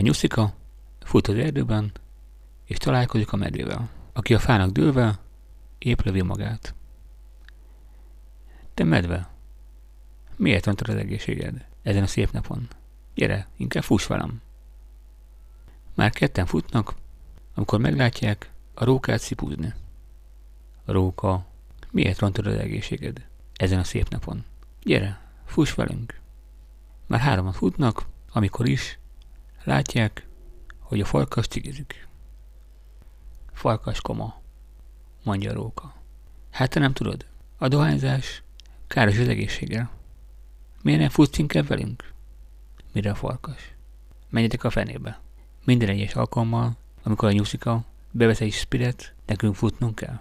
A nyuszika fut az erdőben, és találkozik a medvével, aki a fának dőlve épp lövi magát. Te medve, miért rontod az egészséged ezen a szép napon? Gyere, inkább fuss velem. Már ketten futnak, amikor meglátják a rókát szipúzni. Róka, miért rontod az egészséged ezen a szép napon? Gyere, fuss velünk. Már hároman futnak, amikor is látják, hogy a farkas cigizik. Farkas koma, mondja róka. Hát te nem tudod, a dohányzás káros az egészséggel. Miért nem futsz inkább velünk? Mire a farkas? Menjetek a fenébe. Minden egyes alkalommal, amikor a nyuszika bevesz egy spirit, nekünk futnunk kell.